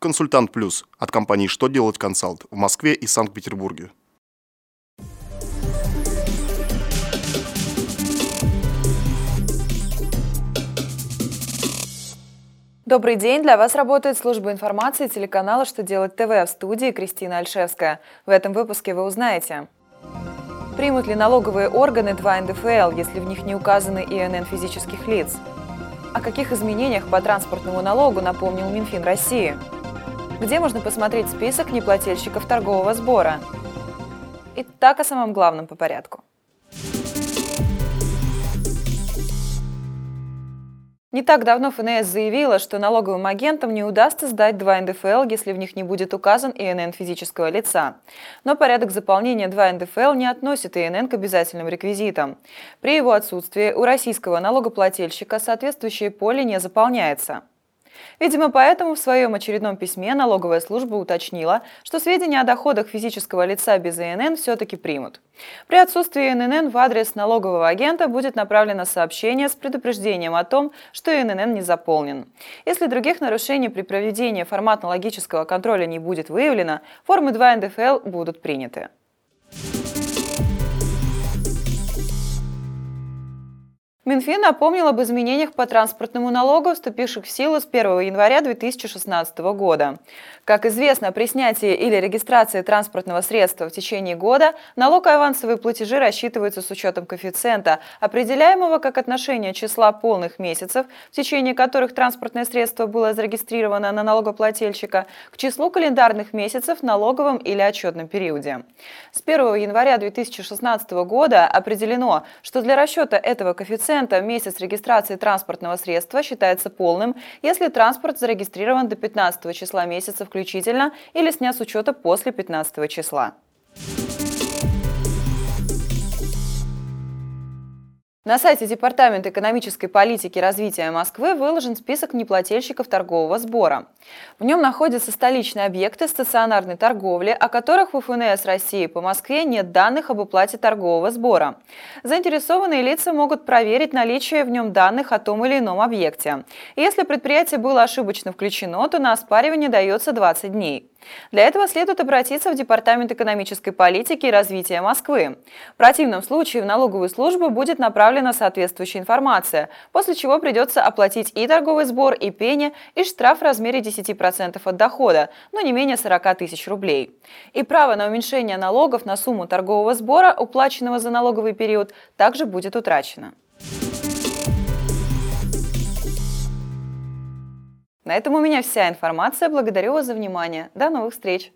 Консультант Плюс от компании «Что делать консалт» в Москве и Санкт-Петербурге. Добрый день! Для вас работает служба информации телеканала «Что делать ТВ» в студии Кристина Альшевская. В этом выпуске вы узнаете. Примут ли налоговые органы 2 НДФЛ, если в них не указаны ИНН физических лиц? О каких изменениях по транспортному налогу напомнил Минфин России? Где можно посмотреть список неплательщиков торгового сбора? Итак, о самом главном по порядку. Не так давно ФНС заявила, что налоговым агентам не удастся сдать 2 НДФЛ, если в них не будет указан ИНН физического лица. Но порядок заполнения 2 НДФЛ не относит ИНН к обязательным реквизитам. При его отсутствии у российского налогоплательщика соответствующее поле не заполняется. Видимо, поэтому в своем очередном письме налоговая служба уточнила, что сведения о доходах физического лица без ИНН все-таки примут. При отсутствии ИНН в адрес налогового агента будет направлено сообщение с предупреждением о том, что ИНН не заполнен. Если других нарушений при проведении форматно-логического контроля не будет выявлено, формы 2 НДФЛ будут приняты. Минфин напомнил об изменениях по транспортному налогу, вступивших в силу с 1 января 2016 года. Как известно, при снятии или регистрации транспортного средства в течение года налог и авансовые платежи рассчитываются с учетом коэффициента, определяемого как отношение числа полных месяцев, в течение которых транспортное средство было зарегистрировано на налогоплательщика, к числу календарных месяцев в налоговом или отчетном периоде. С 1 января 2016 года определено, что для расчета этого коэффициента процента месяц регистрации транспортного средства считается полным, если транспорт зарегистрирован до 15 числа месяца включительно или снят с учета после 15 числа. На сайте Департамента экономической политики и развития Москвы выложен список неплательщиков торгового сбора. В нем находятся столичные объекты стационарной торговли, о которых в ФНС России по Москве нет данных об уплате торгового сбора. Заинтересованные лица могут проверить наличие в нем данных о том или ином объекте. Если предприятие было ошибочно включено, то на оспаривание дается 20 дней. Для этого следует обратиться в Департамент экономической политики и развития Москвы. В противном случае в налоговую службу будет направлена соответствующая информация, после чего придется оплатить и торговый сбор, и пени, и штраф в размере 10% от дохода, но не менее 40 тысяч рублей. И право на уменьшение налогов на сумму торгового сбора, уплаченного за налоговый период, также будет утрачено. На этом у меня вся информация. Благодарю вас за внимание. До новых встреч!